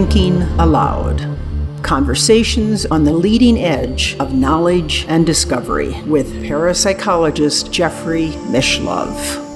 Thinking Allowed Conversations on the leading edge of knowledge and discovery with parapsychologist Jeffrey Mishlove.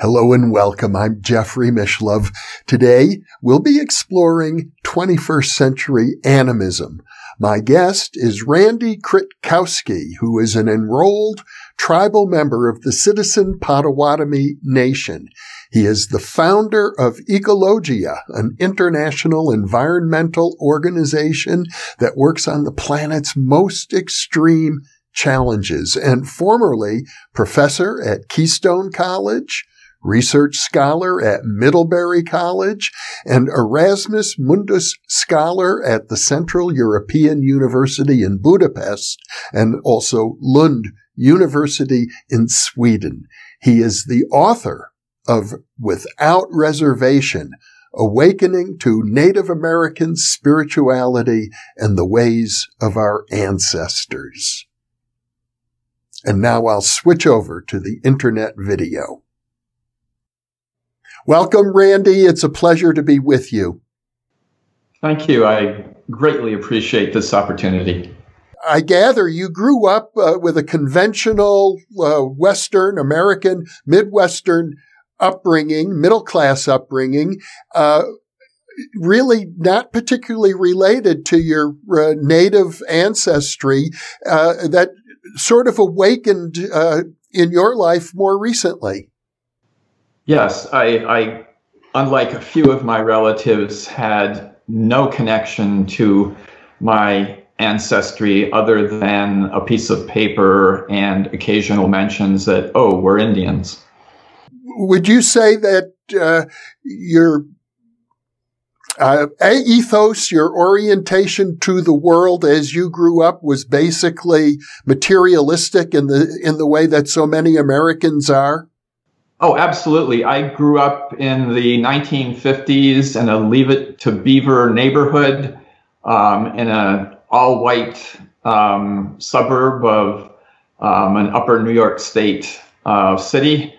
Hello and welcome. I'm Jeffrey Mishlove. Today, we'll be exploring 21st century animism. My guest is Randy Kritkausky, who is an enrolled tribal member of the Citizen Potawatomi Nation. He is the founder of Ecologia, an international environmental organization that works on the planet's most extreme challenges and formerly professor at Keystone College, research scholar at Middlebury College, and Erasmus Mundus Scholar at the Central European University in Budapest, and also Lund University in Sweden. He is the author of Without Reservation, Awakening to Native American Spirituality and the Ways of Our Ancestors. And now I'll switch over to the internet video. Welcome, Randy. It's a pleasure to be with you. Thank you. I greatly appreciate this opportunity. I gather you grew up uh, with a conventional uh, Western American, Midwestern upbringing, middle class upbringing, uh, really not particularly related to your uh, native ancestry uh, that sort of awakened uh, in your life more recently. Yes, I, I, unlike a few of my relatives, had no connection to my ancestry other than a piece of paper and occasional mentions that, oh, we're Indians. Would you say that uh, your uh, ethos, your orientation to the world as you grew up was basically materialistic in the in the way that so many Americans are? Oh, absolutely. I grew up in the 1950s in a Leave It to Beaver neighborhood um, in a all white um, suburb of um, an upper New York State uh, city.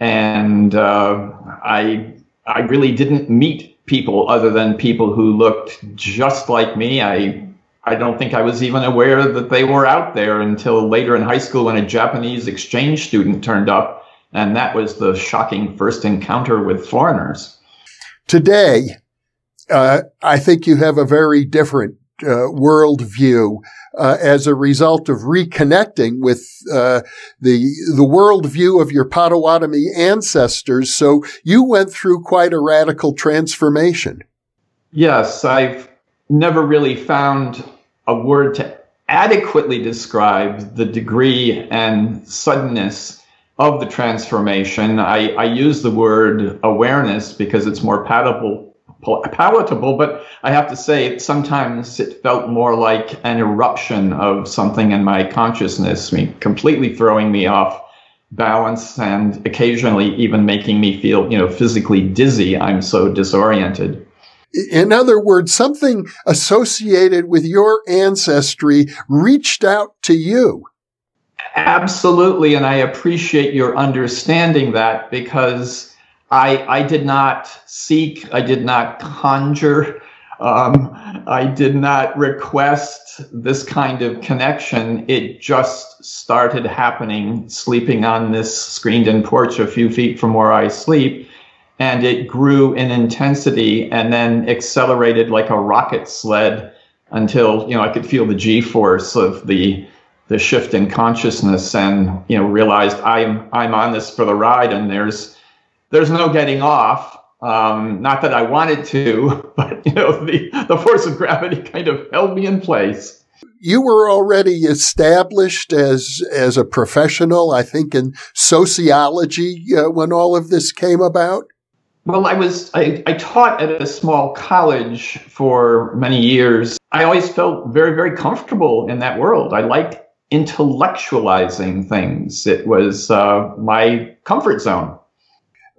And uh, I, I really didn't meet people other than people who looked just like me. I, I don't think I was even aware that they were out there until later in high school when a Japanese exchange student turned up. And that was the shocking first encounter with foreigners. Today, uh, I think you have a very different uh, worldview uh, as a result of reconnecting with uh, the the worldview of your Potawatomi ancestors. So you went through quite a radical transformation. Yes, I've never really found a word to adequately describe the degree and suddenness of the transformation. I, I use the word awareness because it's more palatable palatable, but I have to say, sometimes it felt more like an eruption of something in my consciousness, mean, completely throwing me off balance and occasionally even making me feel, you know, physically dizzy. I'm so disoriented. In other words, something associated with your ancestry reached out to you. Absolutely. And I appreciate your understanding that because I, I did not seek, I did not conjure, um, I did not request this kind of connection. It just started happening sleeping on this screened in porch a few feet from where I sleep. And it grew in intensity and then accelerated like a rocket sled until, you know, I could feel the G force of the, the shift in consciousness and, you know, realized I'm, I'm on this for the ride and there's, there's no getting off. Um, not that I wanted to, but you know, the, the force of gravity kind of held me in place. You were already established as as a professional, I think, in sociology uh, when all of this came about. Well, I was I, I taught at a small college for many years. I always felt very very comfortable in that world. I liked intellectualizing things. It was uh, my comfort zone.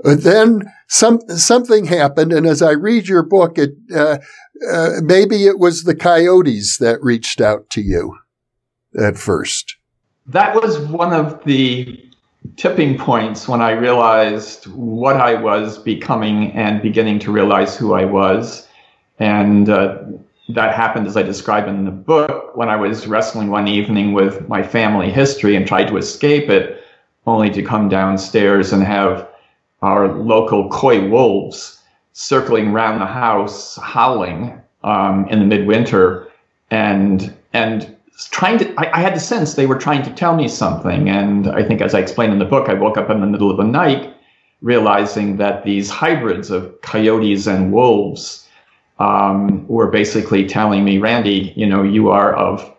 But then some something happened, and as I read your book, it uh, uh, maybe it was the coyotes that reached out to you at first. That was one of the tipping points when I realized what I was becoming and beginning to realize who I was. And uh, that happened, as I describe in the book, when I was wrestling one evening with my family history and tried to escape it, only to come downstairs and have our local coy wolves circling around the house, howling um, in the midwinter, and and trying to. I, I, had the sense they were trying to tell me something, and I think, as I explained in the book, I woke up in the middle of the night, realizing that these hybrids of coyotes and wolves um, were basically telling me, Randy, you know, you are of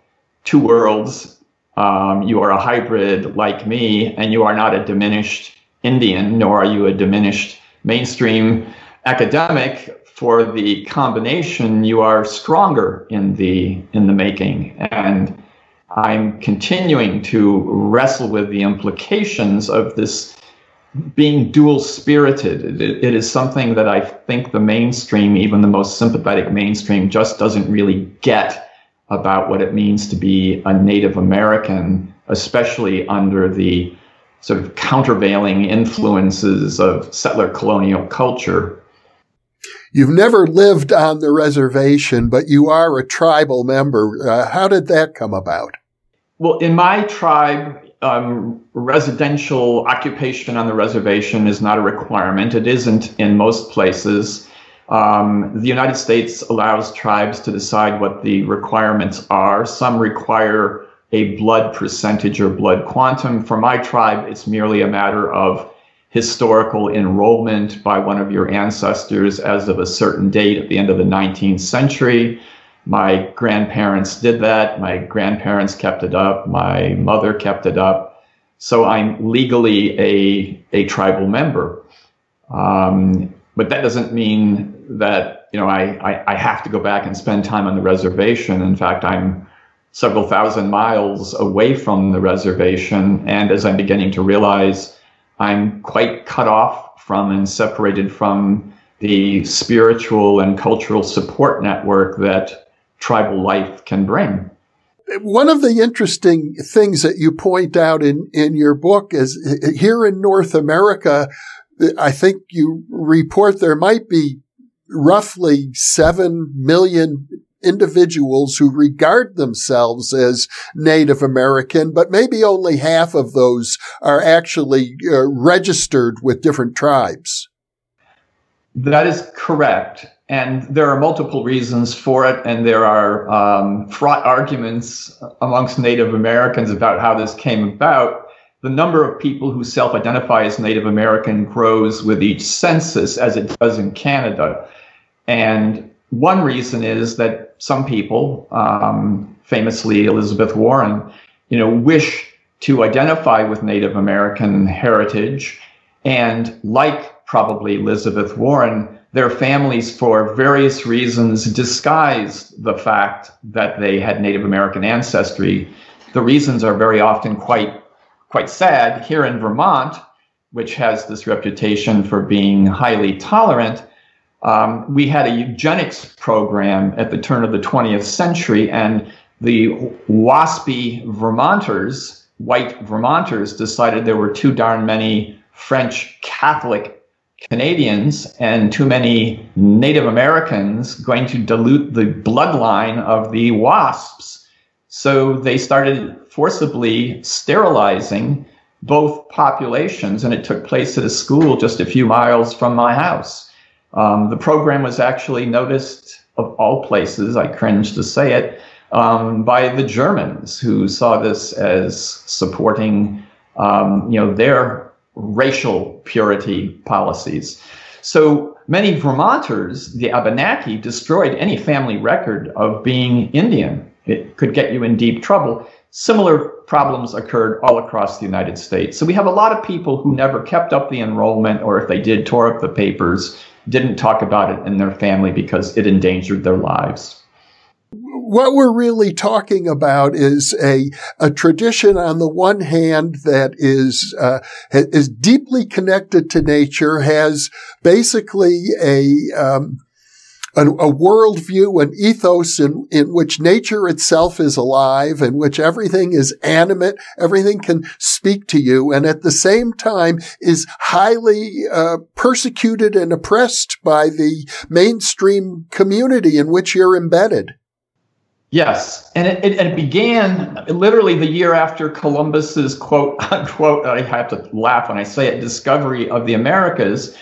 two worlds. Um, you are a hybrid like me, and you are not a diminished Indian, nor are you a diminished mainstream academic. For the combination, you are stronger in the in the making, and I'm continuing to wrestle with the implications of this being dual spirited. It, it is something that I think the mainstream, even the most sympathetic mainstream, just doesn't really get about what it means to be a Native American, especially under the sort of countervailing influences of settler colonial culture. You've never lived on the reservation, but you are a tribal member. Uh, how did that come about? Well, in my tribe, um, residential occupation on the reservation is not a requirement. It isn't in most places. Um, the United States allows tribes to decide what the requirements are. Some require a blood percentage or blood quantum. For my tribe, it's merely a matter of historical enrollment by one of your ancestors as of a certain date at the end of the 19th century. My grandparents did that. My grandparents kept it up. My mother kept it up. So I'm legally a, a tribal member. Um, but that doesn't mean that, you know, I, I, I have to go back and spend time on the reservation. In fact, I'm several thousand miles away from the reservation. And as I'm beginning to realize, I'm quite cut off from and separated from the spiritual and cultural support network that tribal life can bring. One of the interesting things that you point out in, in your book is here in North America, I think you report there might be roughly 7 million individuals who regard themselves as Native American, but maybe only half of those are actually uh, registered with different tribes. That is correct. And there are multiple reasons for it, and there are um, fraught arguments amongst Native Americans about how this came about. The number of people who self identify as Native American grows with each census, as it does in Canada. And one reason is that some people, um, famously Elizabeth Warren, you know, wish to identify with Native American heritage, and like probably Elizabeth Warren, their families, for various reasons, disguised the fact that they had Native American ancestry. The reasons are very often quite quite sad. Here in Vermont, which has this reputation for being highly tolerant, um, we had a eugenics program at the turn of the 20th century, and the waspy Vermonters, white Vermonters, decided there were too darn many French Catholic Canadians and too many Native Americans going to dilute the bloodline of the wasps. So they started forcibly sterilizing both populations, and it took place at a school just a few miles from my house. Um, the program was actually noticed, of all places, I cringe to say it, um, by the Germans, who saw this as supporting, um, you know, their racial purity policies. So many Vermonters, the Abenaki, destroyed any family record of being Indian. It could get you in deep trouble. Similar problems occurred all across the United States. So we have a lot of people who never kept up the enrollment, or if they did, tore up the papers, didn't talk about it in their family because it endangered their lives what we're really talking about is a, a tradition on the one hand that is, uh, is deeply connected to nature, has basically a, um, a, a worldview, an ethos in, in which nature itself is alive, in which everything is animate, everything can speak to you, and at the same time is highly uh, persecuted and oppressed by the mainstream community in which you're embedded. Yes, and it, it, it, began literally the year after Columbus's quote unquote. I have to laugh when I say it. Discovery of the Americas.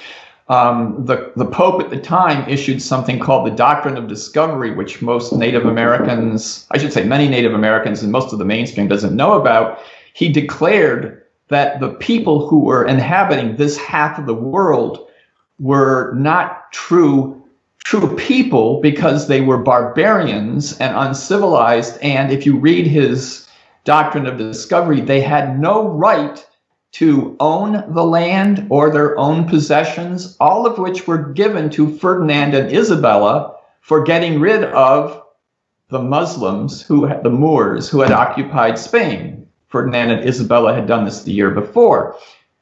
Um, the the Pope at the time issued something called the Doctrine of Discovery, which most Native Americans, I should say, many Native Americans and most of the mainstream doesn't know about. He declared that the people who were inhabiting this half of the world were not true true people because they were barbarians and uncivilized. And if you read his doctrine of discovery, they had no right to own the land or their own possessions, all of which were given to Ferdinand and Isabella for getting rid of the Muslims who had the Moors who had occupied Spain. Ferdinand and Isabella had done this the year before.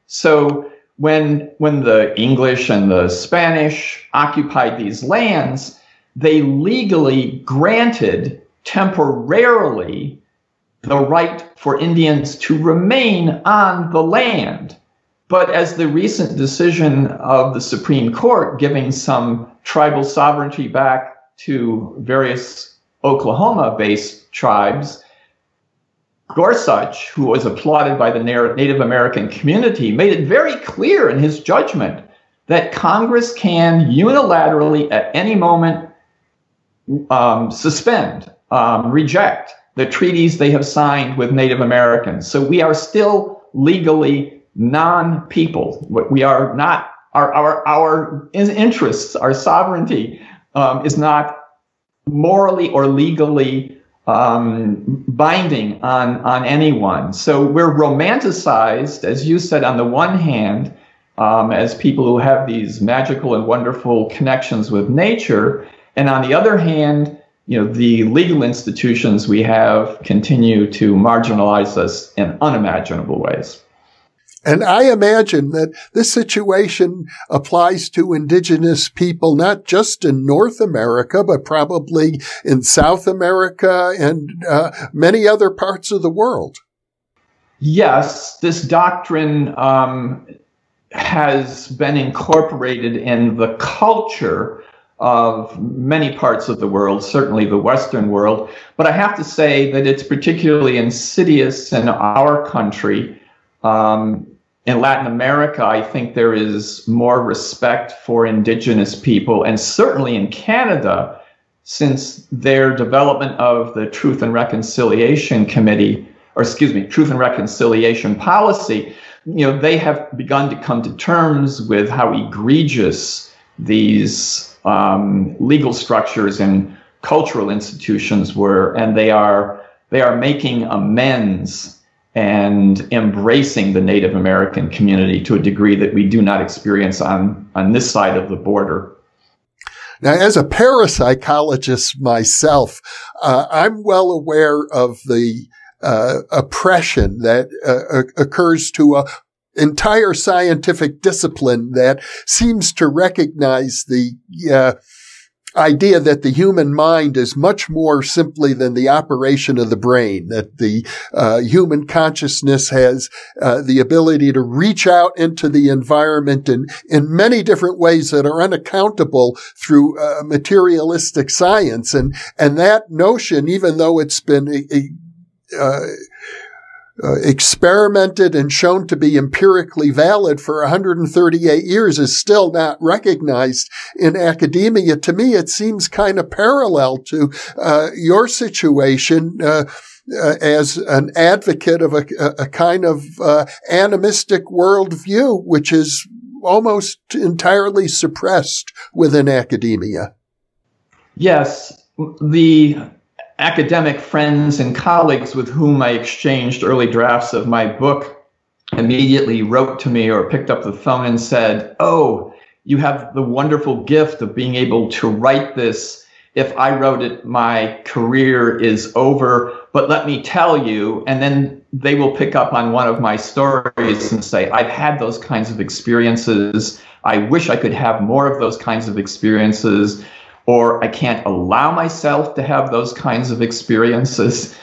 So when when the English and the Spanish occupied these lands, they legally granted temporarily the right for Indians to remain on the land. But as the recent decision of the Supreme Court giving some tribal sovereignty back to various Oklahoma based tribes Gorsuch, who was applauded by the Native American community, made it very clear in his judgment that Congress can unilaterally at any moment um, suspend, um, reject the treaties they have signed with Native Americans. So we are still legally non people. We are not, our, our, our interests, our sovereignty um, is not morally or legally um, binding on, on anyone. So we're romanticized, as you said, on the one hand, um, as people who have these magical and wonderful connections with nature. And on the other hand, you know, the legal institutions we have continue to marginalize us in unimaginable ways. And I imagine that this situation applies to indigenous people, not just in North America, but probably in South America and uh, many other parts of the world. Yes, this doctrine um, has been incorporated in the culture of many parts of the world, certainly the Western world. But I have to say that it's particularly insidious in our country. Um, in Latin America, I think there is more respect for indigenous people, and certainly in Canada, since their development of the Truth and Reconciliation Committee, or excuse me, Truth and Reconciliation Policy, you know, they have begun to come to terms with how egregious these um, legal structures and cultural institutions were, and they are they are making amends and embracing the Native American community to a degree that we do not experience on, on this side of the border. Now, as a parapsychologist myself, uh, I'm well aware of the uh, oppression that uh, occurs to a entire scientific discipline that seems to recognize the uh, idea that the human mind is much more simply than the operation of the brain, that the uh, human consciousness has uh, the ability to reach out into the environment in, in many different ways that are unaccountable through uh, materialistic science. And, and that notion, even though it's been a, a uh, experimented and shown to be empirically valid for 138 years is still not recognized in academia. To me, it seems kind of parallel to uh, your situation. Uh, uh, as an advocate of a, a kind of uh, animistic worldview, which is almost entirely suppressed within academia. Yes, the academic friends and colleagues with whom I exchanged early drafts of my book immediately wrote to me or picked up the phone and said, Oh, you have the wonderful gift of being able to write this. If I wrote it, my career is over. But let me tell you, and then they will pick up on one of my stories and say, I've had those kinds of experiences. I wish I could have more of those kinds of experiences or I can't allow myself to have those kinds of experiences.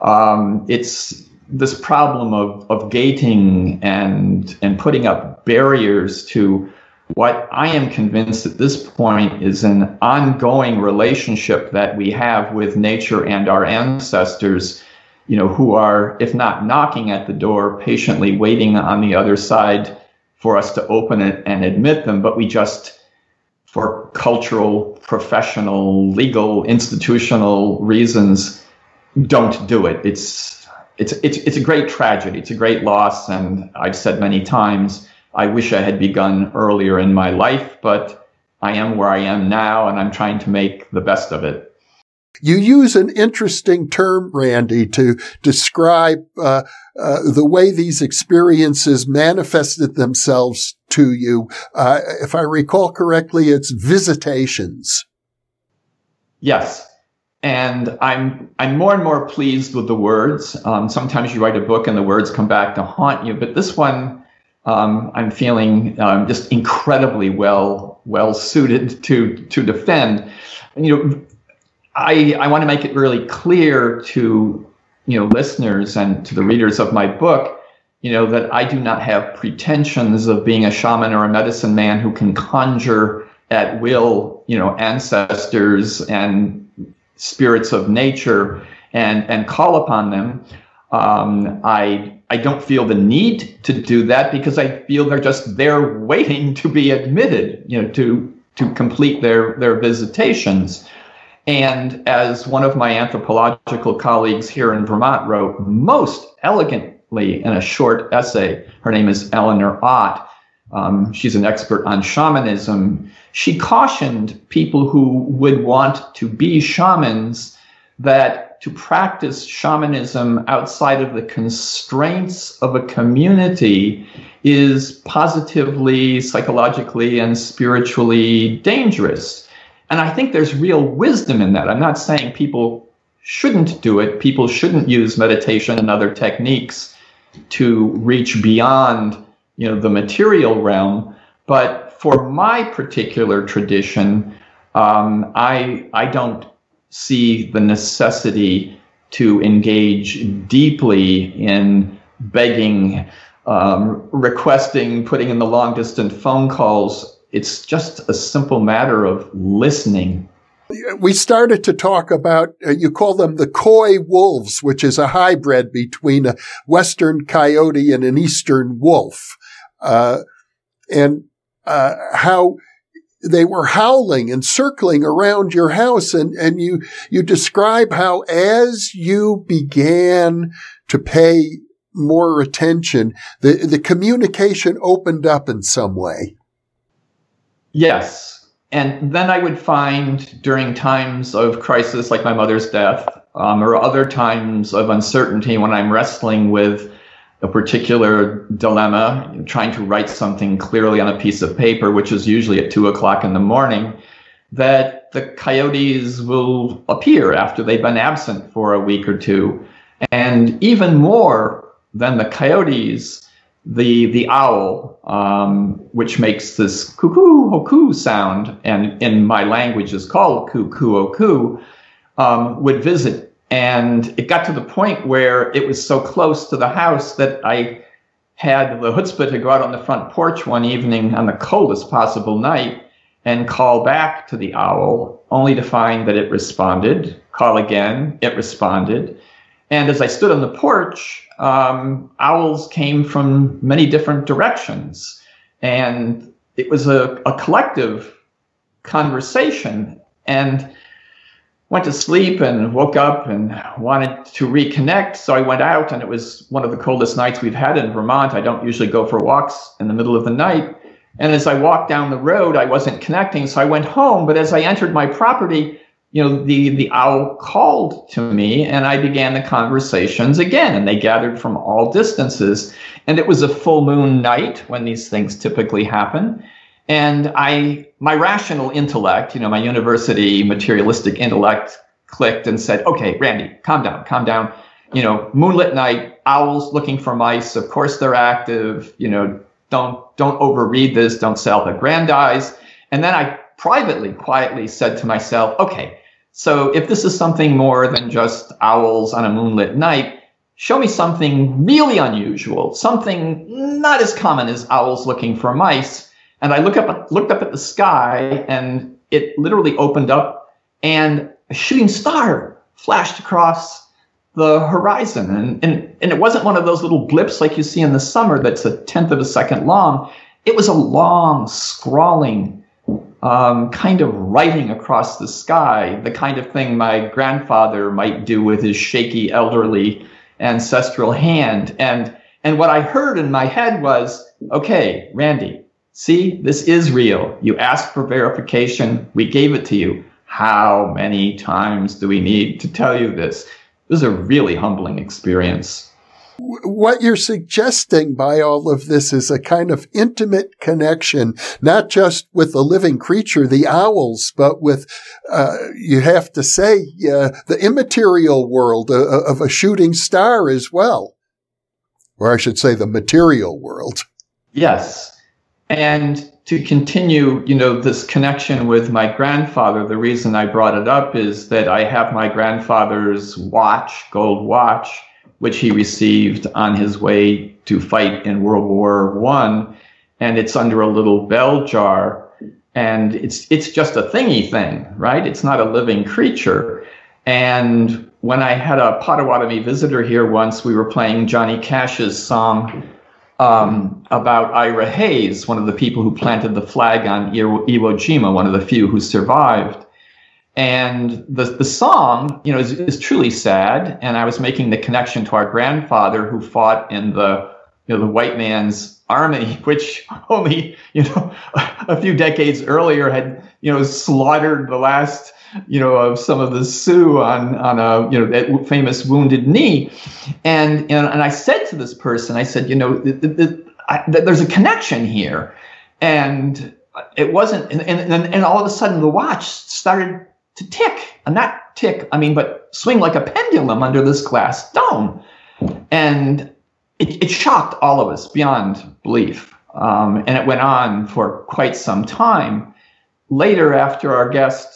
Um, it's this problem of, of gating and and putting up barriers to what I am convinced at this point is an ongoing relationship that we have with nature and our ancestors, you know, who are, if not knocking at the door, patiently waiting on the other side for us to open it and admit them, but we just, for cultural, professional, legal, institutional reasons, don't do it. It's it's it's it's a great tragedy. It's a great loss, and I've said many times I wish I had begun earlier in my life, but I am where I am now and I'm trying to make the best of it. You use an interesting term, Randy, to describe uh, uh, the way these experiences manifested themselves to you. Uh, if I recall correctly, it's visitations. Yes, and I'm I'm more and more pleased with the words. Um, sometimes you write a book and the words come back to haunt you, but this one um, I'm feeling um, just incredibly well well suited to to defend. You know, I I want to make it really clear to you know listeners and to the readers of my book, you know that I do not have pretensions of being a shaman or a medicine man who can conjure at will, you know, ancestors and spirits of nature and and call upon them. Um, I I don't feel the need to do that because I feel they're just there waiting to be admitted, you know, to to complete their their visitations. And as one of my anthropological colleagues here in Vermont wrote most elegantly in a short essay, her name is Eleanor Ott. Um, she's an expert on shamanism. She cautioned people who would want to be shamans that to practice shamanism outside of the constraints of a community is positively, psychologically, and spiritually dangerous. And I think there's real wisdom in that. I'm not saying people shouldn't do it, people shouldn't use meditation and other techniques to reach beyond you know the material realm but for my particular tradition um, I I don't see the necessity to engage deeply in begging, um, requesting, putting in the long distance phone calls. It's just a simple matter of listening. We started to talk about, uh, you call them the coy wolves, which is a hybrid between a western coyote and an eastern wolf. Uh, and uh, how they were howling and circling around your house. And, and you, you describe how as you began to pay more attention, the, the communication opened up in some way. Yes. And then I would find during times of crisis, like my mother's death, um, or other times of uncertainty when I'm wrestling with a particular dilemma, trying to write something clearly on a piece of paper, which is usually at two o'clock in the morning, that the coyotes will appear after they've been absent for a week or two. And even more than the coyotes, the the owl, um, which makes this cuckoo hoku sound, and in my language is called cuckoo oku, um, would visit and it got to the point where it was so close to the house that I had the chutzpah to go out on the front porch one evening on the coldest possible night and call back to the owl, only to find that it responded. Call again, it responded. And as I stood on the porch, um, owls came from many different directions. And it was a, a collective conversation. And went to sleep and woke up and wanted to reconnect. So I went out, and it was one of the coldest nights we've had in Vermont. I don't usually go for walks in the middle of the night. And as I walked down the road, I wasn't connecting. So I went home. But as I entered my property, you know, the, the owl called to me and I began the conversations again. And they gathered from all distances. And it was a full moon night when these things typically happen. And I, my rational intellect, you know, my university materialistic intellect clicked and said, okay, Randy, calm down, calm down. You know, moonlit night, owls looking for mice. Of course they're active. You know, don't, don't overread this. Don't self aggrandize. And then I privately, quietly said to myself, okay, so if this is something more than just owls on a moonlit night, show me something really unusual, something not as common as owls looking for mice. And I look up, looked up at the sky and it literally opened up and a shooting star flashed across the horizon. And, and, and it wasn't one of those little blips like you see in the summer that's a tenth of a second long. It was a long, scrawling, um, kind of writing across the sky, the kind of thing my grandfather might do with his shaky, elderly, ancestral hand. And, and what I heard in my head was, okay, Randy, see, this is real. You asked for verification. We gave it to you. How many times do we need to tell you this? It was a really humbling experience what you're suggesting by all of this is a kind of intimate connection, not just with the living creature, the owls, but with, uh, you have to say, uh, the immaterial world uh, uh, of a shooting star as well. Or I should say the material world. Yes. And to continue, you know, this connection with my grandfather, the reason I brought it up is that I have my grandfather's watch, gold watch, which he received on his way to fight in World War One, and it's under a little bell jar, and it's it's just a thingy thing, right? It's not a living creature. And when I had a Potawatomi visitor here once, we were playing Johnny Cash's song um, about Ira Hayes, one of the people who planted the flag on Iwo, Iwo Jima, one of the few who survived. And the, the song, you know, is, is truly sad. And I was making the connection to our grandfather who fought in the, you know, the white man's army, which only, you know, a few decades earlier had, you know, slaughtered the last, you know, of some of the Sioux on, on a, you know, that famous wounded knee. And, and, and I said to this person, I said, you know, the, the, the, I, there's a connection here. And it wasn't, and, and, and all of a sudden the watch started to tick, and not tick, I mean, but swing like a pendulum under this glass dome. And it, it shocked all of us beyond belief. Um, and it went on for quite some time. Later, after our guest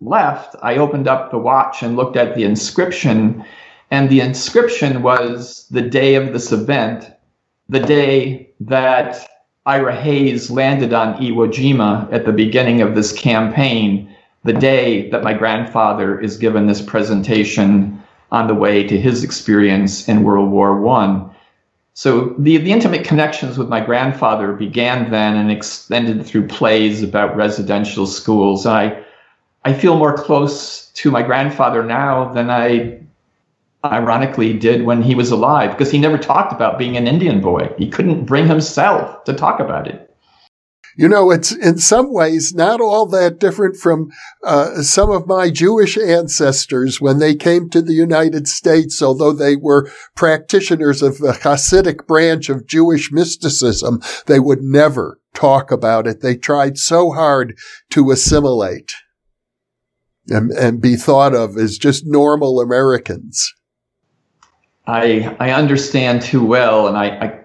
left, I opened up the watch and looked at the inscription. And the inscription was the day of this event, the day that Ira Hayes landed on Iwo Jima at the beginning of this campaign the day that my grandfather is given this presentation on the way to his experience in World War One. So the, the intimate connections with my grandfather began then and extended through plays about residential schools. I I feel more close to my grandfather now than I ironically did when he was alive because he never talked about being an Indian boy. He couldn't bring himself to talk about it. You know, it's in some ways not all that different from uh, some of my Jewish ancestors when they came to the United States, although they were practitioners of the Hasidic branch of Jewish mysticism, they would never talk about it. They tried so hard to assimilate and, and be thought of as just normal Americans. I I understand too well, and I, I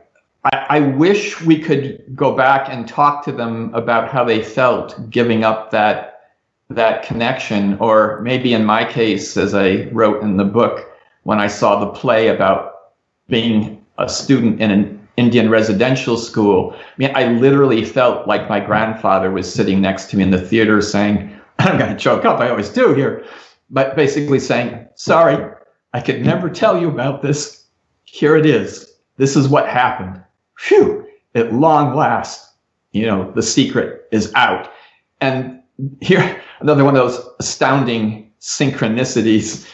I, I, wish we could go back and talk to them about how they felt giving up that that connection, or maybe in my case, as I wrote in the book, when I saw the play about being a student in an Indian residential school. I mean, I literally felt like my grandfather was sitting next to me in the theater saying, I'm going to choke up. I always do here. But basically saying, sorry, I could never tell you about this. Here it is. This is what happened phew, at long last, you know, the secret is out. And here, another one of those astounding synchronicities.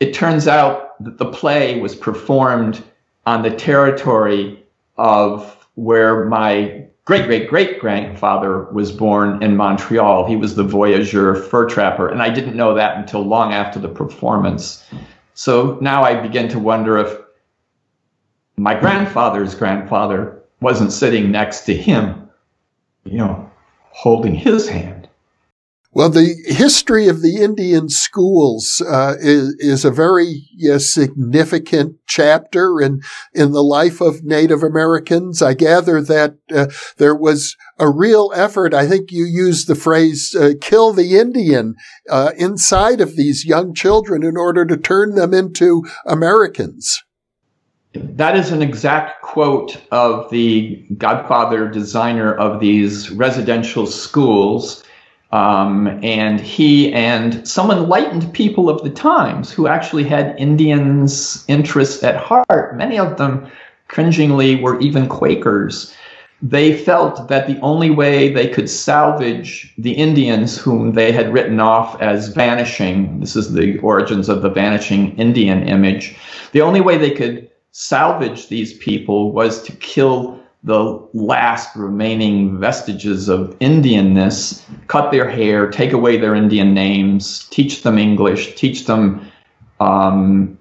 It turns out that the play was performed on the territory of where my great great great grandfather was born in Montreal. He was the voyageur fur trapper, and I didn't know that until long after the performance. So now I begin to wonder if my grandfather's grandfather wasn't sitting next to him, you know, holding his hand. Well, the history of the Indian schools uh, is, is, a very significant chapter in in the life of Native Americans. I gather that uh, there was a real effort. I think you used the phrase uh, "kill the Indian" uh, inside of these young children in order to turn them into Americans. That is an exact quote of the godfather designer of these residential schools um, and he and some enlightened people of the times who actually had Indians' interests at heart, many of them cringingly were even Quakers. They felt that the only way they could salvage the Indians whom they had written off as vanishing, this is the origins of the vanishing Indian image, the only way they could salvage these people was to kill the last remaining vestiges of Indianness, cut their hair, take away their Indian names, teach them English, teach them um,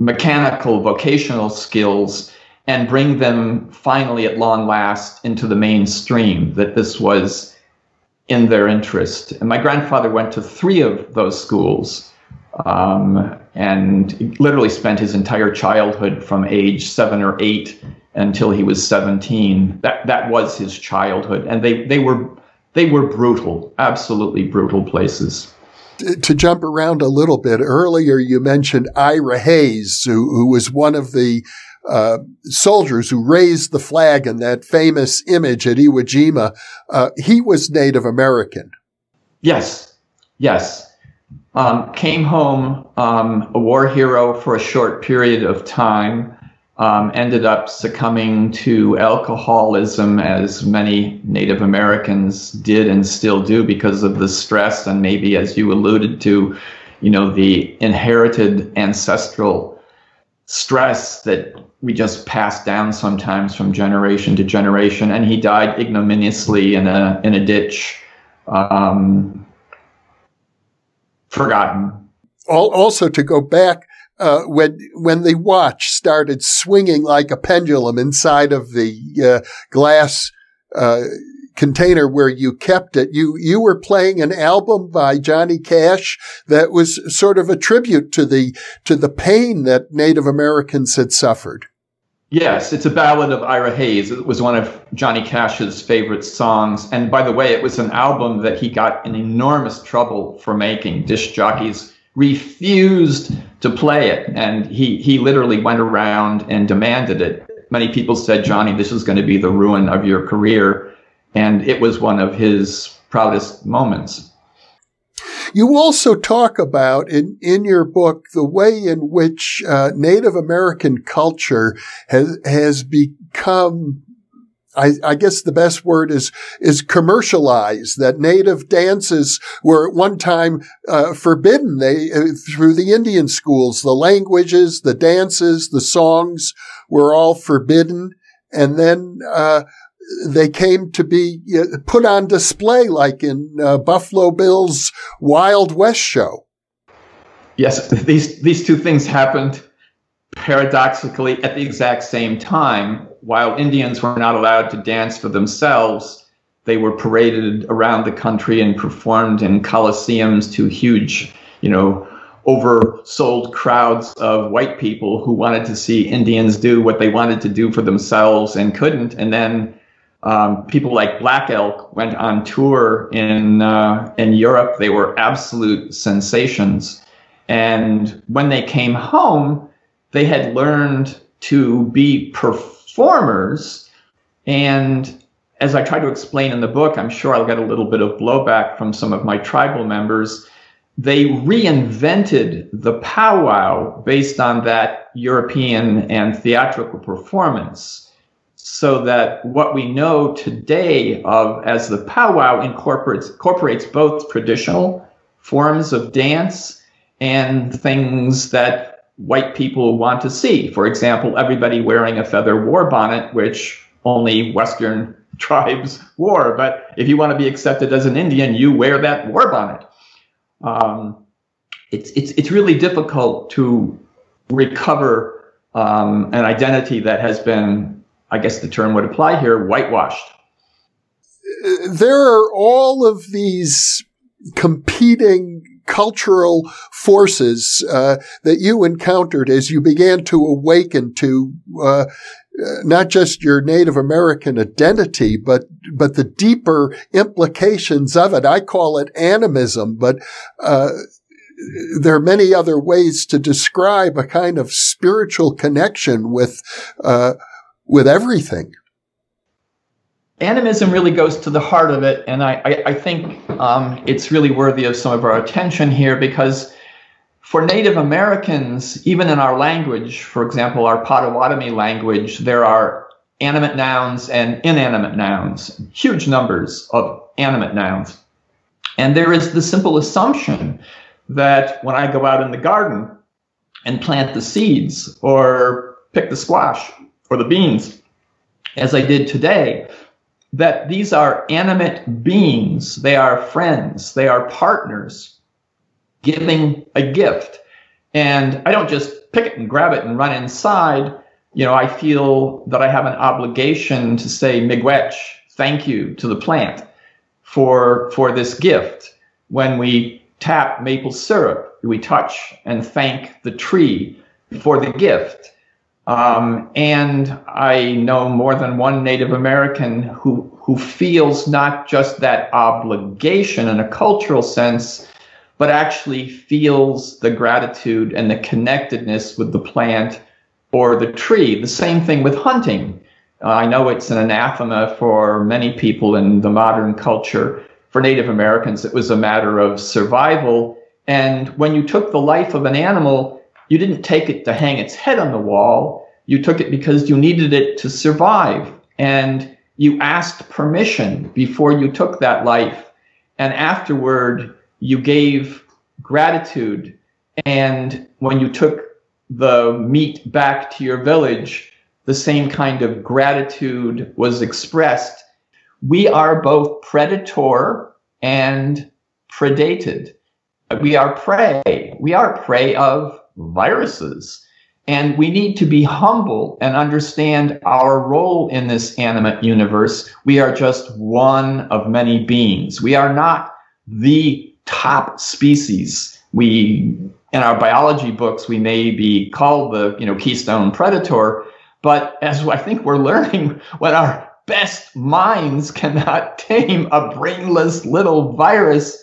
mechanical vocational skills, and bring them finally at long last into the mainstream, that this was in their interest. And my grandfather went to three of those schools. Um, and literally spent his entire childhood from age seven or eight until he was 17. That that was his childhood, and they they were they were brutal, absolutely brutal places. To jump around a little bit, earlier you mentioned Ira Hayes, who, who was one of the uh, soldiers who raised the flag in that famous image at Iwo Jima. Uh, he was Native American. Yes, yes. Um, came home um, a war hero for a short period of time um, ended up succumbing to alcoholism, as many Native Americans did and still do because of the stress, and maybe, as you alluded to, you know, the inherited ancestral stress that we just pass down sometimes from generation to generation. And he died ignominiously in a in a ditch, um, forgotten. Also, to go back uh, when when the watch started swinging like a pendulum inside of the uh, glass uh, container where you kept it, you you were playing an album by Johnny Cash that was sort of a tribute to the to the pain that Native Americans had suffered. Yes, it's a ballad of Ira Hayes. It was one of Johnny Cash's favorite songs. And by the way, it was an album that he got in enormous trouble for making. Disc jockeys refused to play it. And he, he literally went around and demanded it. Many people said, Johnny, this is going to be the ruin of your career. And it was one of his proudest moments. You also talk about in, in your book the way in which uh, Native American culture has has become I, I, guess the best word is is commercialized. That native dances were at one time uh, forbidden. They uh, through the Indian schools, the languages, the dances, the songs were all forbidden, and then uh, they came to be uh, put on display, like in uh, Buffalo Bill's Wild West show. Yes, these these two things happened paradoxically at the exact same time while Indians were not allowed to dance for themselves, they were paraded around the country and performed in coliseums to huge, you know, oversold crowds of white people who wanted to see Indians do what they wanted to do for themselves and couldn't. And then um, people like Black Elk went on tour in uh, in Europe. They were absolute sensations. And when they came home, they had learned to be performers. And as I try to explain in the book, I'm sure I'll get a little bit of blowback from some of my tribal members. They reinvented the powwow based on that European and theatrical performance so that what we know today of as the powwow incorporates, incorporates both traditional forms of dance and things that white people want to see. For example, everybody wearing a feather war bonnet, which only Western tribes wore. But if you want to be accepted as an Indian, you wear that war bonnet. Um, it's, it's, it's really difficult to recover um, an identity that has been, I guess the term would apply here, whitewashed. There are all of these competing cultural forces uh, that you encountered as you began to awaken to uh, not just your Native American identity, but but the deeper implications of it. I call it animism, but uh, there are many other ways to describe a kind of spiritual connection with uh, with everything. Animism really goes to the heart of it, and I, I, I think um, it's really worthy of some of our attention here because for Native Americans, even in our language, for example, our Potawatomi language, there are animate nouns and inanimate nouns, huge numbers of animate nouns. And there is the simple assumption that when I go out in the garden and plant the seeds or pick the squash or the beans, as I did today, that these are animate beings, they are friends, they are partners giving a gift. And I don't just pick it and grab it and run inside. You know, I feel that I have an obligation to say miigwech, thank you to the plant for for this gift. When we tap maple syrup, we touch and thank the tree for the gift. Um, and I know more than one Native American who who feels not just that obligation in a cultural sense, but actually feels the gratitude and the connectedness with the plant or the tree. The same thing with hunting. Uh, I know it's an anathema for many people in the modern culture. For Native Americans, it was a matter of survival. And when you took the life of an animal, you didn't take it to hang its head on the wall. You took it because you needed it to survive. And you asked permission before you took that life. And afterward, you gave gratitude. And when you took the meat back to your village, the same kind of gratitude was expressed. We are both predator and predated. We are prey. We are prey of viruses. And we need to be humble and understand our role in this animate universe. We are just one of many beings. We are not the top species. We, in our biology books, we may be called the, you know, keystone predator. But as I think we're learning, when our best minds cannot tame a brainless little virus,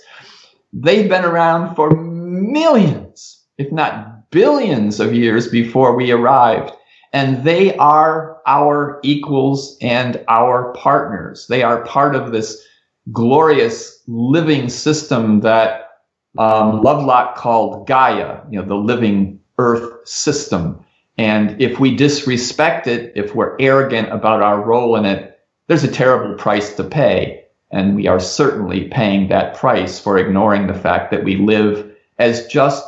they've been around for millions, if not billions of years before we arrived. And they are our equals and our partners. They are part of this glorious living system that um, Lovelock called Gaia, you know, the living earth system. And if we disrespect it, if we're arrogant about our role in it, there's a terrible price to pay. And we are certainly paying that price for ignoring the fact that we live as just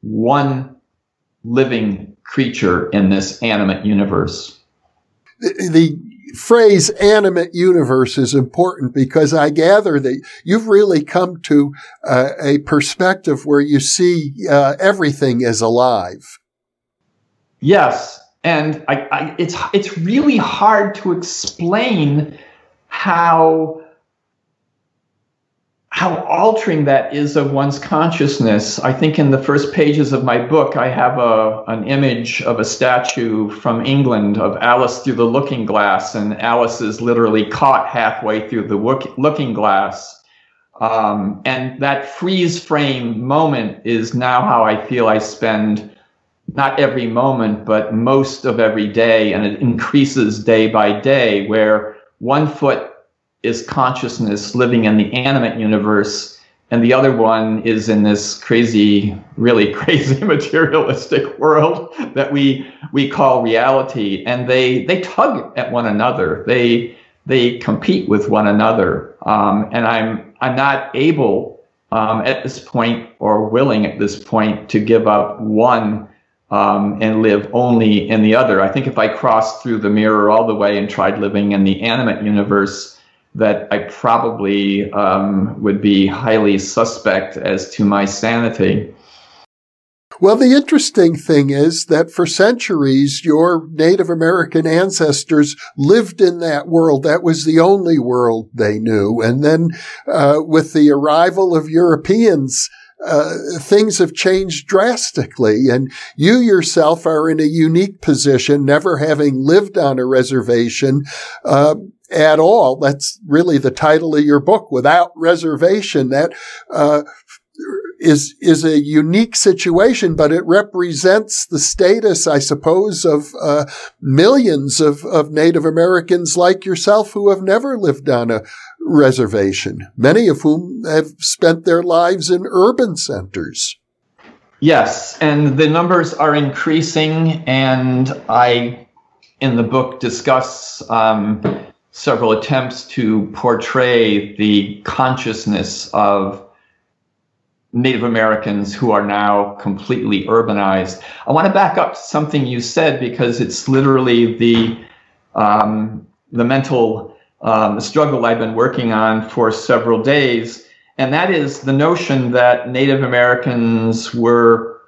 one living creature in this animate universe. The, the, phrase animate universe is important because I gather that you've really come to uh, a perspective where you see uh, everything is alive. Yes, and I, I, it's it's really hard to explain how how altering that is of one's consciousness. I think in the first pages of my book, I have a, an image of a statue from England of Alice through the looking glass, and Alice is literally caught halfway through the looking glass. Um, and that freeze frame moment is now how I feel I spend not every moment, but most of every day, and it increases day by day, where one foot is consciousness living in the animate universe, and the other one is in this crazy, really crazy materialistic world that we we call reality. And they they tug at one another. They they compete with one another. Um, and I'm I'm not able um, at this point or willing at this point to give up one um, and live only in the other. I think if I crossed through the mirror all the way and tried living in the animate universe, that I probably um, would be highly suspect as to my sanity. Well, the interesting thing is that for centuries, your Native American ancestors lived in that world. That was the only world they knew. And then, uh, with the arrival of Europeans, uh, things have changed drastically. And you yourself are in a unique position, never having lived on a reservation. Uh, at all. That's really the title of your book, Without Reservation. That uh, is is a unique situation, but it represents the status, I suppose, of uh, millions of, of Native Americans like yourself who have never lived on a reservation, many of whom have spent their lives in urban centers. Yes, and the numbers are increasing, and I, in the book, discuss um, several attempts to portray the consciousness of Native Americans who are now completely urbanized. I want to back up to something you said because it's literally the um, the mental um, struggle I've been working on for several days, and that is the notion that Native Americans were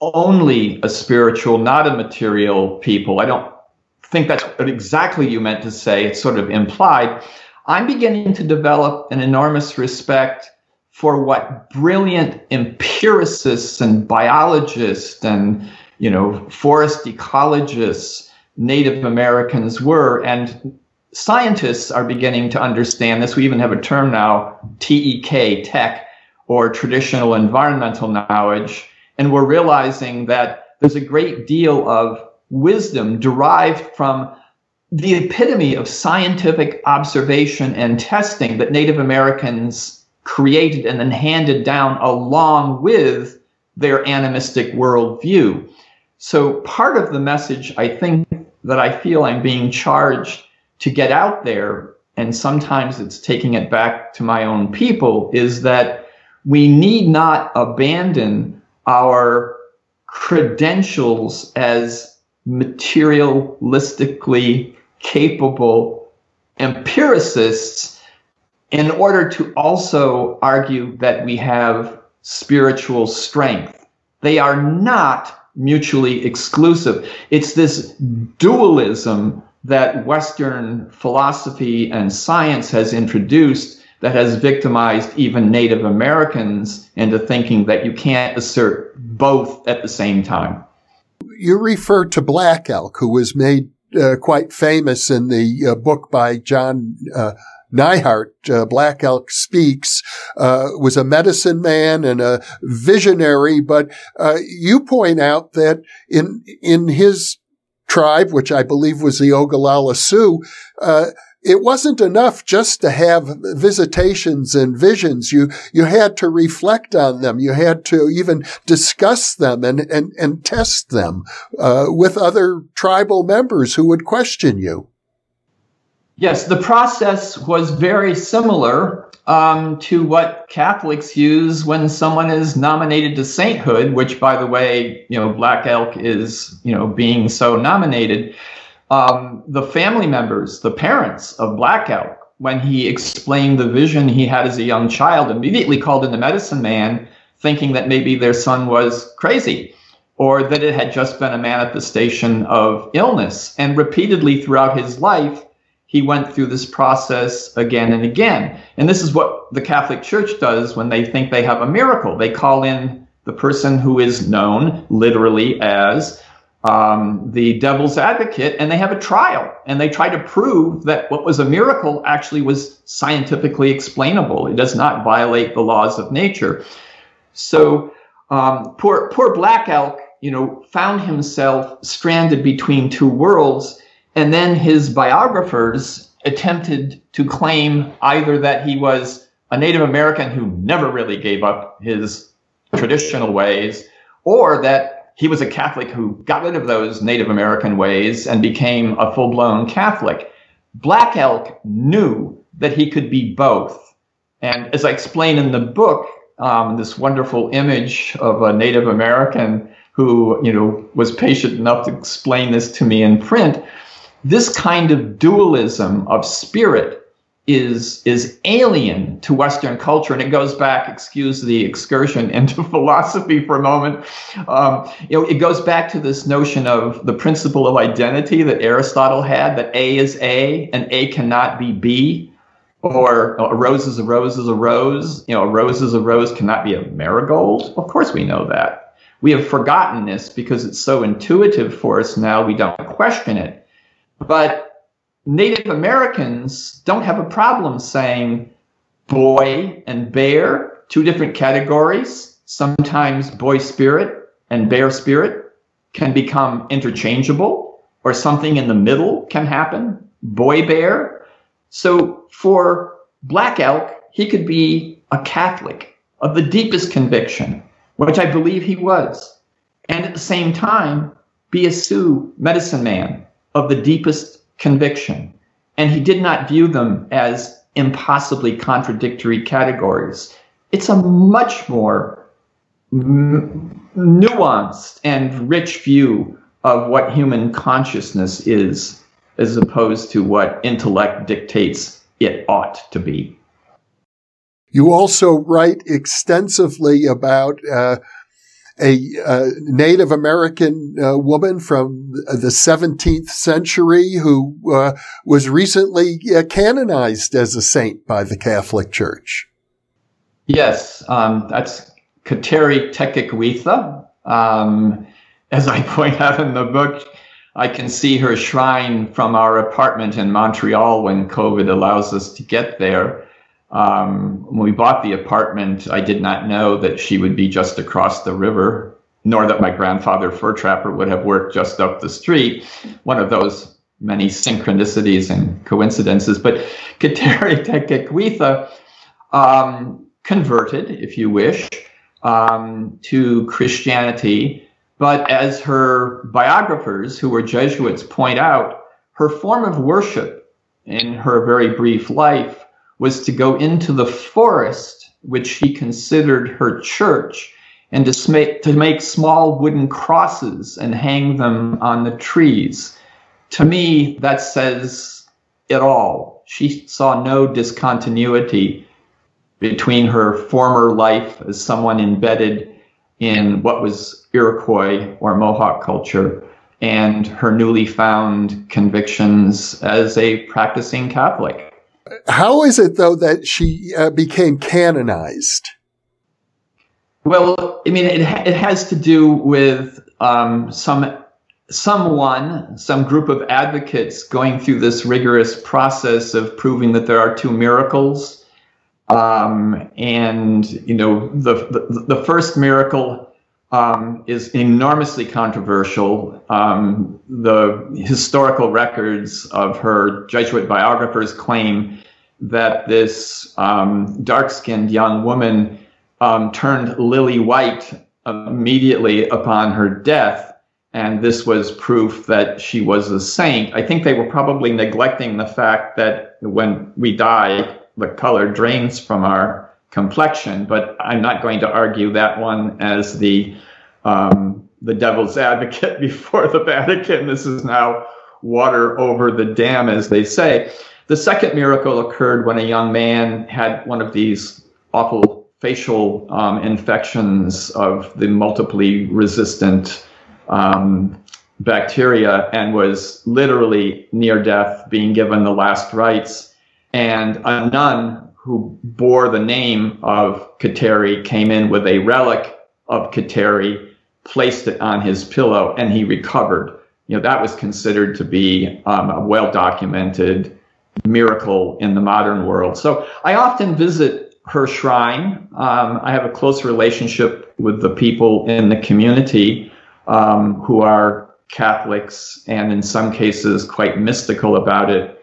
only a spiritual, not a material people. I don't think that's exactly you meant to say. It's sort of implied. I'm beginning to develop an enormous respect for what brilliant empiricists and biologists and you know forest ecologists native americans were and scientists are beginning to understand this we even have a term now tek tech or traditional environmental knowledge and we're realizing that there's a great deal of wisdom derived from the epitome of scientific observation and testing that native americans created and then handed down along with their animistic worldview. So, part of the message I think that I feel I'm being charged to get out there, and sometimes it's taking it back to my own people, is that we need not abandon our credentials as materialistically capable empiricists in order to also argue that we have spiritual strength. They are not mutually exclusive. It's this dualism that Western philosophy and science has introduced that has victimized even Native Americans into thinking that you can't assert both at the same time. You refer to Black Elk, who was made uh, quite famous in the uh, book by John uh, Neihardt, uh, Black Elk Speaks, uh, was a medicine man and a visionary, but uh, you point out that in in his tribe, which I believe was the Oglala Sioux, uh, it wasn't enough just to have visitations and visions. You, you had to reflect on them. You had to even discuss them and, and, and test them, uh, with other tribal members who would question you. Yes, the process was very similar um, to what Catholics use when someone is nominated to sainthood, which, by the way, you know, Black Elk is, you know, being so nominated. Um, the family members, the parents of Black Elk, when he explained the vision he had as a young child, immediately called in the medicine man, thinking that maybe their son was crazy or that it had just been a manifestation of illness. And repeatedly throughout his life, he went through this process again and again. And this is what the Catholic Church does when they think they have a miracle. They call in the person who is known literally as um, the devil's advocate and they have a trial and they try to prove that what was a miracle actually was scientifically explainable. It does not violate the laws of nature. So um, poor, poor Black Elk, you know, found himself stranded between two worlds and then his biographers attempted to claim either that he was a Native American who never really gave up his traditional ways, or that he was a Catholic who got rid of those Native American ways and became a full blown Catholic. Black Elk knew that he could be both. And as I explain in the book, um, this wonderful image of a Native American who, you know, was patient enough to explain this to me in print this kind of dualism of spirit is is alien to Western culture, and it goes back. Excuse the excursion into philosophy for a moment. Um, you know, it goes back to this notion of the principle of identity that Aristotle had: that A is A, and A cannot be B, or a rose is a rose is a rose. You know, a rose is a rose cannot be a marigold. Of course, we know that. We have forgotten this because it's so intuitive for us now. We don't question it, but Native Americans don't have a problem saying boy and bear, two different categories. Sometimes boy spirit and bear spirit can become interchangeable, or something in the middle can happen, boy bear. So for Black Elk, he could be a Catholic of the deepest conviction, which I believe he was, and at the same time be a Sioux medicine man of the deepest conviction. And he did not view them as impossibly contradictory categories. It's a much more m- nuanced and rich view of what human consciousness is, as opposed to what intellect dictates it ought to be. You also write extensively about uh, a uh, Native American uh, woman from the 17th century who uh, was recently uh, canonized as a saint by the Catholic Church. Yes, um, that's Kateri Tekakwitha. Um, as I point out in the book, I can see her shrine from our apartment in Montreal when COVID allows us to get there. Um, when we bought the apartment, I did not know that she would be just across the river, nor that my grandfather fur trapper would have worked just up the street. One of those many synchronicities and coincidences. But Kateri Tekakwitha um, converted, if you wish, um, to Christianity. But as her biographers, who were Jesuits, point out, her form of worship in her very brief life was to go into the forest, which she considered her church, and to make, to make small wooden crosses and hang them on the trees. To me, that says it all. She saw no discontinuity between her former life as someone embedded in what was Iroquois or Mohawk culture and her newly found convictions as a practicing Catholic. How is it, though, that she uh, became canonized? Well, I mean, it, ha- it has to do with um, some someone, some group of advocates going through this rigorous process of proving that there are two miracles. Um, and, you know, the, the, the first miracle um, is enormously controversial. Um, the historical records of her Jesuit biographers claim that this um, dark skinned young woman um, turned lily white immediately upon her death. And this was proof that she was a saint. I think they were probably neglecting the fact that when we die, the color drains from our complexion, but I'm not going to argue that one as the um, the devil's advocate before the Vatican. This is now water over the dam, as they say. The second miracle occurred when a young man had one of these awful facial um, infections of the multiply resistant um, bacteria and was literally near death, being given the last rites. And a nun who bore the name of Kateri came in with a relic of Kateri, placed it on his pillow, and he recovered. You know, that was considered to be um, a well documented miracle in the modern world. So I often visit her shrine. Um, I have a close relationship with the people in the community um, who are Catholics and in some cases quite mystical about it.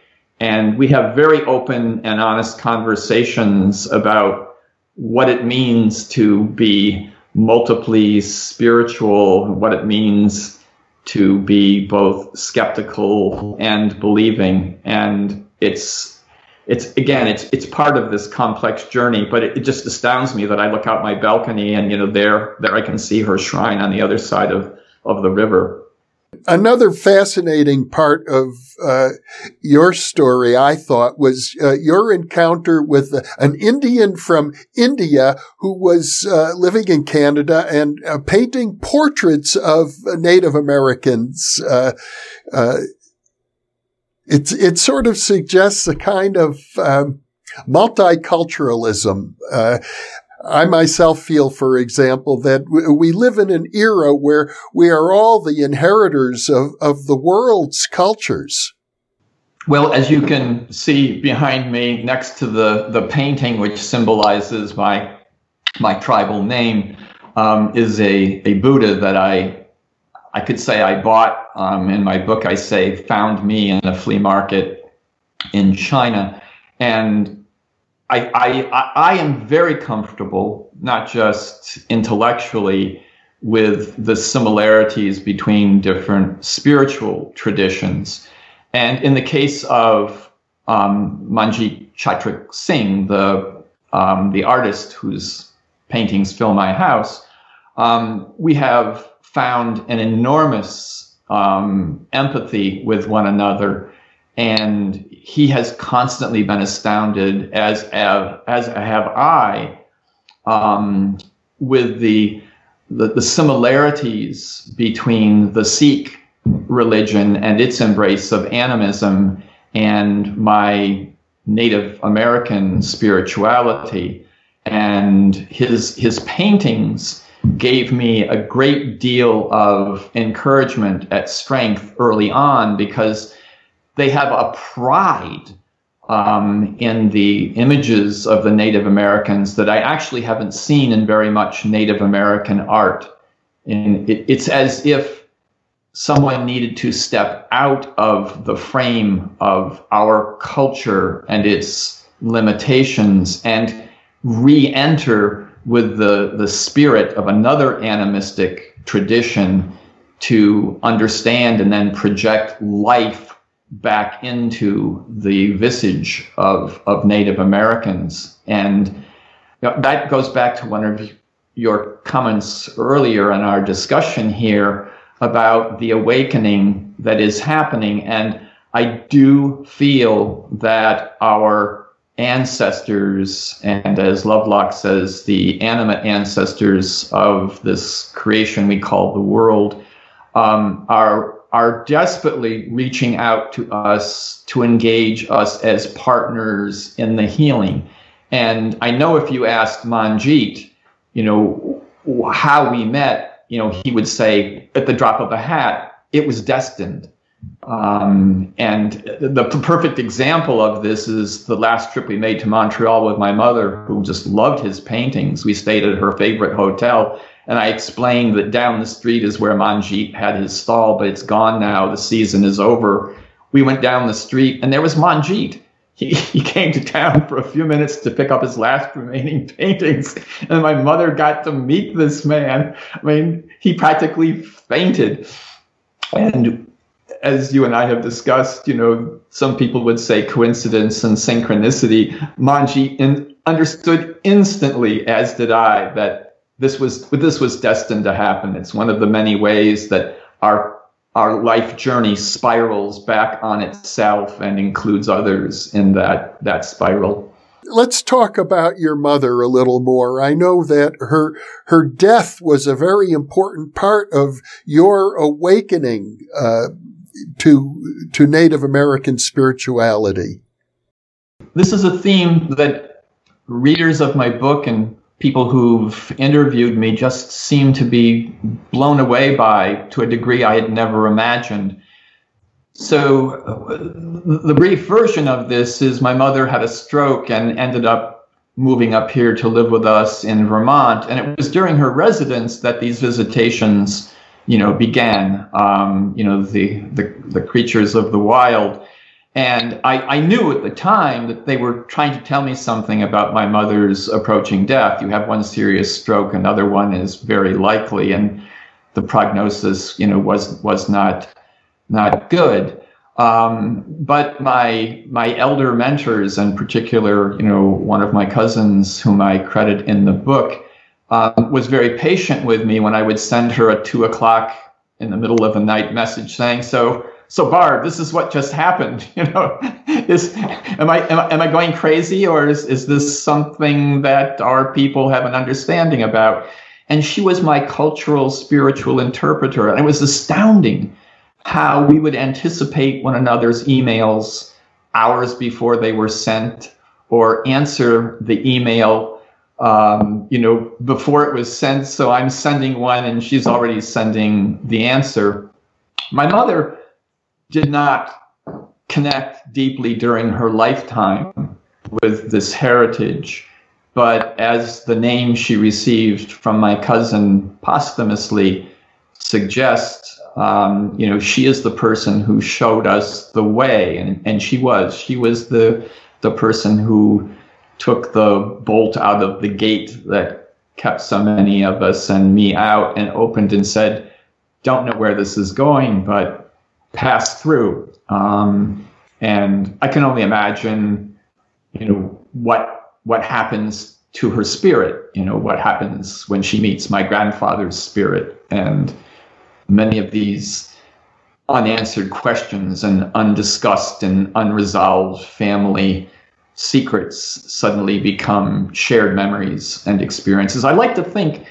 And we have very open and honest conversations about what it means to be multiply spiritual, what it means to be both skeptical and believing. And it's it's again it's it's part of this complex journey but it, it, just astounds me that i look out my balcony and you know there there i can see her shrine on the other side of of the river another fascinating part of uh, your story, I thought, was uh, your encounter with an Indian from India who was uh, living in Canada and uh, painting portraits of Native Americans. Uh, uh, it it sort of suggests a kind of um, multiculturalism. I myself feel, for example, that we live in an era where we are all the inheritors of, of the world's cultures. Well, as you can see behind me, next to the, the painting, which symbolizes my my tribal name, um, is a, a Buddha that I I could say I bought um, in my book. I say found me in a flea market in China, and I, I, I am very comfortable, not just intellectually, with the similarities between different spiritual traditions. And in the case of um, Manjit Chatrik Singh, the, um, the artist whose paintings fill my house, um, we have found an enormous um, empathy with one another and he has constantly been astounded, as as have I, um, with the, the, the similarities between the Sikh religion and its embrace of animism and my Native American spirituality. And his his paintings gave me a great deal of encouragement at strength early on because they have a pride um, in the images of the Native Americans that I actually haven't seen in very much Native American art. And it, it's as if someone needed to step out of the frame of our culture and its limitations and re-enter with the, the spirit of another animistic tradition to understand and then project life back into the visage of, of Native Americans. And you know, that goes back to one of your comments earlier in our discussion here about the awakening that is happening. And I do feel that our ancestors, and as Lovelock says, the animate ancestors of this creation we call the world, um, are are desperately reaching out to us to engage us as partners in the healing. And I know if you asked Manjit, you know, how we met, you know, he would say at the drop of a hat, it was destined. Um, and the perfect example of this is the last trip we made to Montreal with my mother, who just loved his paintings. We stayed at her favorite hotel, and I explained that down the street is where Manjit had his stall, but it's gone now. The season is over. We went down the street, and there was Manjit. He, he came to town for a few minutes to pick up his last remaining paintings, and my mother got to meet this man. I mean, he practically fainted. And as you and I have discussed, you know, some people would say coincidence and synchronicity. Manjit in, understood instantly, as did I, that this was this was destined to happen. It's one of the many ways that our our life journey spirals back on itself and includes others in that that spiral. Let's talk about your mother a little more. I know that her her death was a very important part of your awakening uh, to to Native American spirituality. This is a theme that readers of my book and people who've interviewed me just seem to be blown away by to a degree I had never imagined. So, uh, the brief version of this is my mother had a stroke and ended up moving up here to live with us in Vermont. And it was during her residence that these visitations, you know, began. Um, you know, the, the the creatures of the wild. And I, I, knew at the time that they were trying to tell me something about my mother's approaching death. You have one serious stroke, another one is very likely, and the prognosis, you know, was was not not good. Um, but my my elder mentors, in particular, you know, one of my cousins, whom I credit in the book, um, was very patient with me when I would send her a two o'clock in the middle of the night message saying, "So, so Barb, this is what just happened. You know, is am I am, I, am I going crazy, or is is this something that our people have an understanding about?" And she was my cultural spiritual interpreter, and it was astounding how we would anticipate one another's emails hours before they were sent, or answer the email um, you know, before it was sent. So I'm sending one and she's already sending the answer. My mother did not connect deeply during her lifetime with this heritage. But as the name she received from my cousin posthumously suggests, um, you know, she is the person who showed us the way, and, and she was. She was the the person who took the bolt out of the gate that kept so many of us and me out and opened and said, Don't know where this is going, but pass through. Um, and I can only imagine, you know, what what happens to her spirit, you know, what happens when she meets my grandfather's spirit and many of these unanswered questions and undiscussed and unresolved family secrets suddenly become shared memories and experiences. I like to think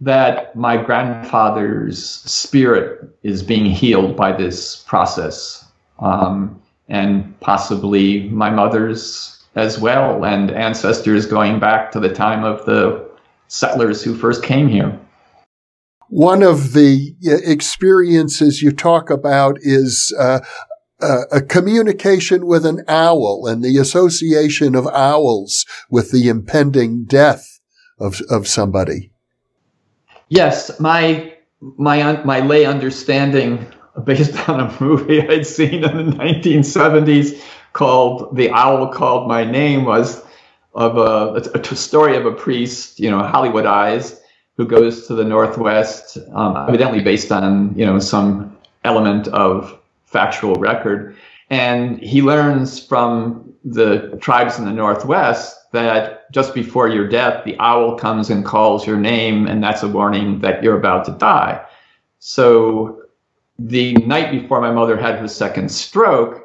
that my grandfather's spirit is being healed by this process, um, and possibly my mother's as well, and ancestors going back to the time of the settlers who first came here. One of the uh, experiences you talk about is uh, a communication with an owl and the association of owls with the impending death of, of somebody. Yes, my my my lay understanding based on a movie I'd seen in the 1970s called "The Owl Called My Name" was of a, a story of a priest, you know, Hollywoodized, who goes to the Northwest, um, evidently based on you know some element of factual record. And he learns from the tribes in the Northwest that just before your death, the owl comes and calls your name, and that's a warning that you're about to die. So the night before my mother had her second stroke,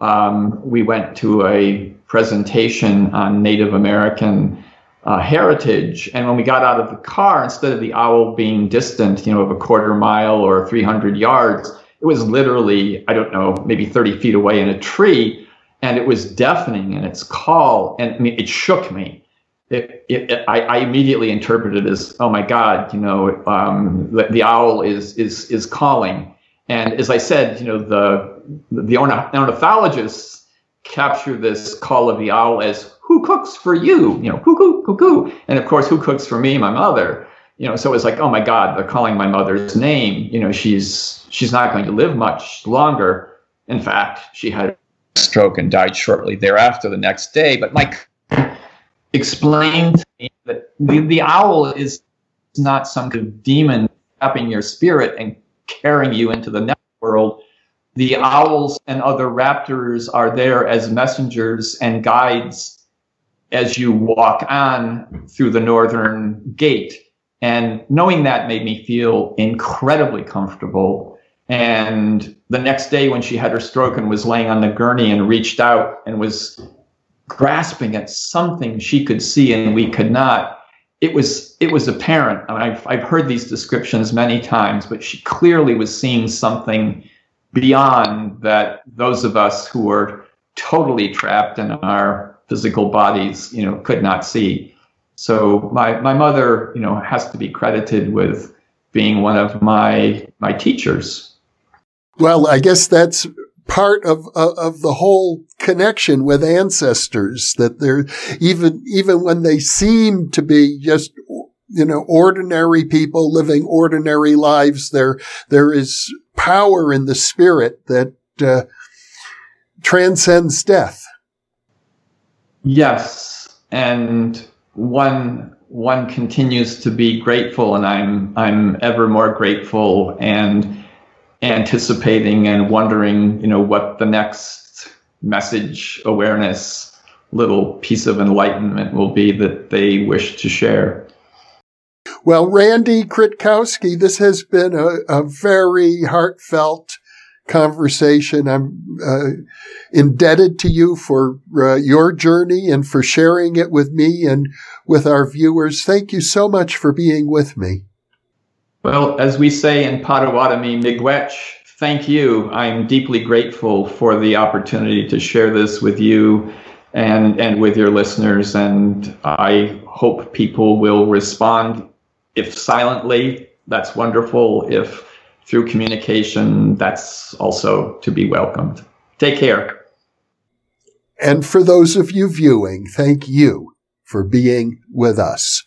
um, we went to a presentation on Native American uh, heritage. And when we got out of the car, instead of the owl being distant, you know, of a quarter mile or 300 yards, it was literally, I don't know, maybe 30 feet away in a tree, and it was deafening in its call, and I mean, it shook me. It, it, it, I, I, immediately interpreted as, oh my God, you know, um, the, the, owl is is is calling. And as I said, you know, the the ornithologists capture this call of the owl as who cooks for you, you know, cuckoo, cuckoo, and of course, who cooks for me, my mother you know, so it was like, oh my God, they're calling my mother's name. You know, she's she's not going to live much longer. In fact, she had stroke and died shortly thereafter the next day. But Mike explained to me that the, the owl is not some kind of demon trapping your spirit and carrying you into the next world. The owls and other raptors are there as messengers and guides as you walk on through the northern gate and knowing that made me feel incredibly comfortable. And the next day, when she had her stroke and was laying on the gurney and reached out and was grasping at something she could see and we could not, it was it was apparent. I've I've heard these descriptions many times, but she clearly was seeing something beyond that. Those of us who were totally trapped in our physical bodies, you know, could not see. So my, my mother, you know, has to be credited with being one of my my teachers. Well, I guess that's part of of the whole connection with ancestors that they're even even when they seem to be just you know ordinary people living ordinary lives there there is power in the spirit that uh, transcends death. Yes and one one continues to be grateful, and I'm I'm ever more grateful and anticipating and wondering, you know, what the next message, awareness, little piece of enlightenment will be that they wish to share. Well, Randy Kritkausky, this has been a, a very heartfelt conversation. I'm uh, indebted to you for uh, your journey and for sharing it with me and with our viewers. Thank you so much for being with me. Well, as we say in Potawatomi, miigwech, thank you. I'm deeply grateful for the opportunity to share this with you and, and with your listeners. And I hope people will respond if silently, that's wonderful. If through communication, that's also to be welcomed. Take care. And for those of you viewing, thank you for being with us.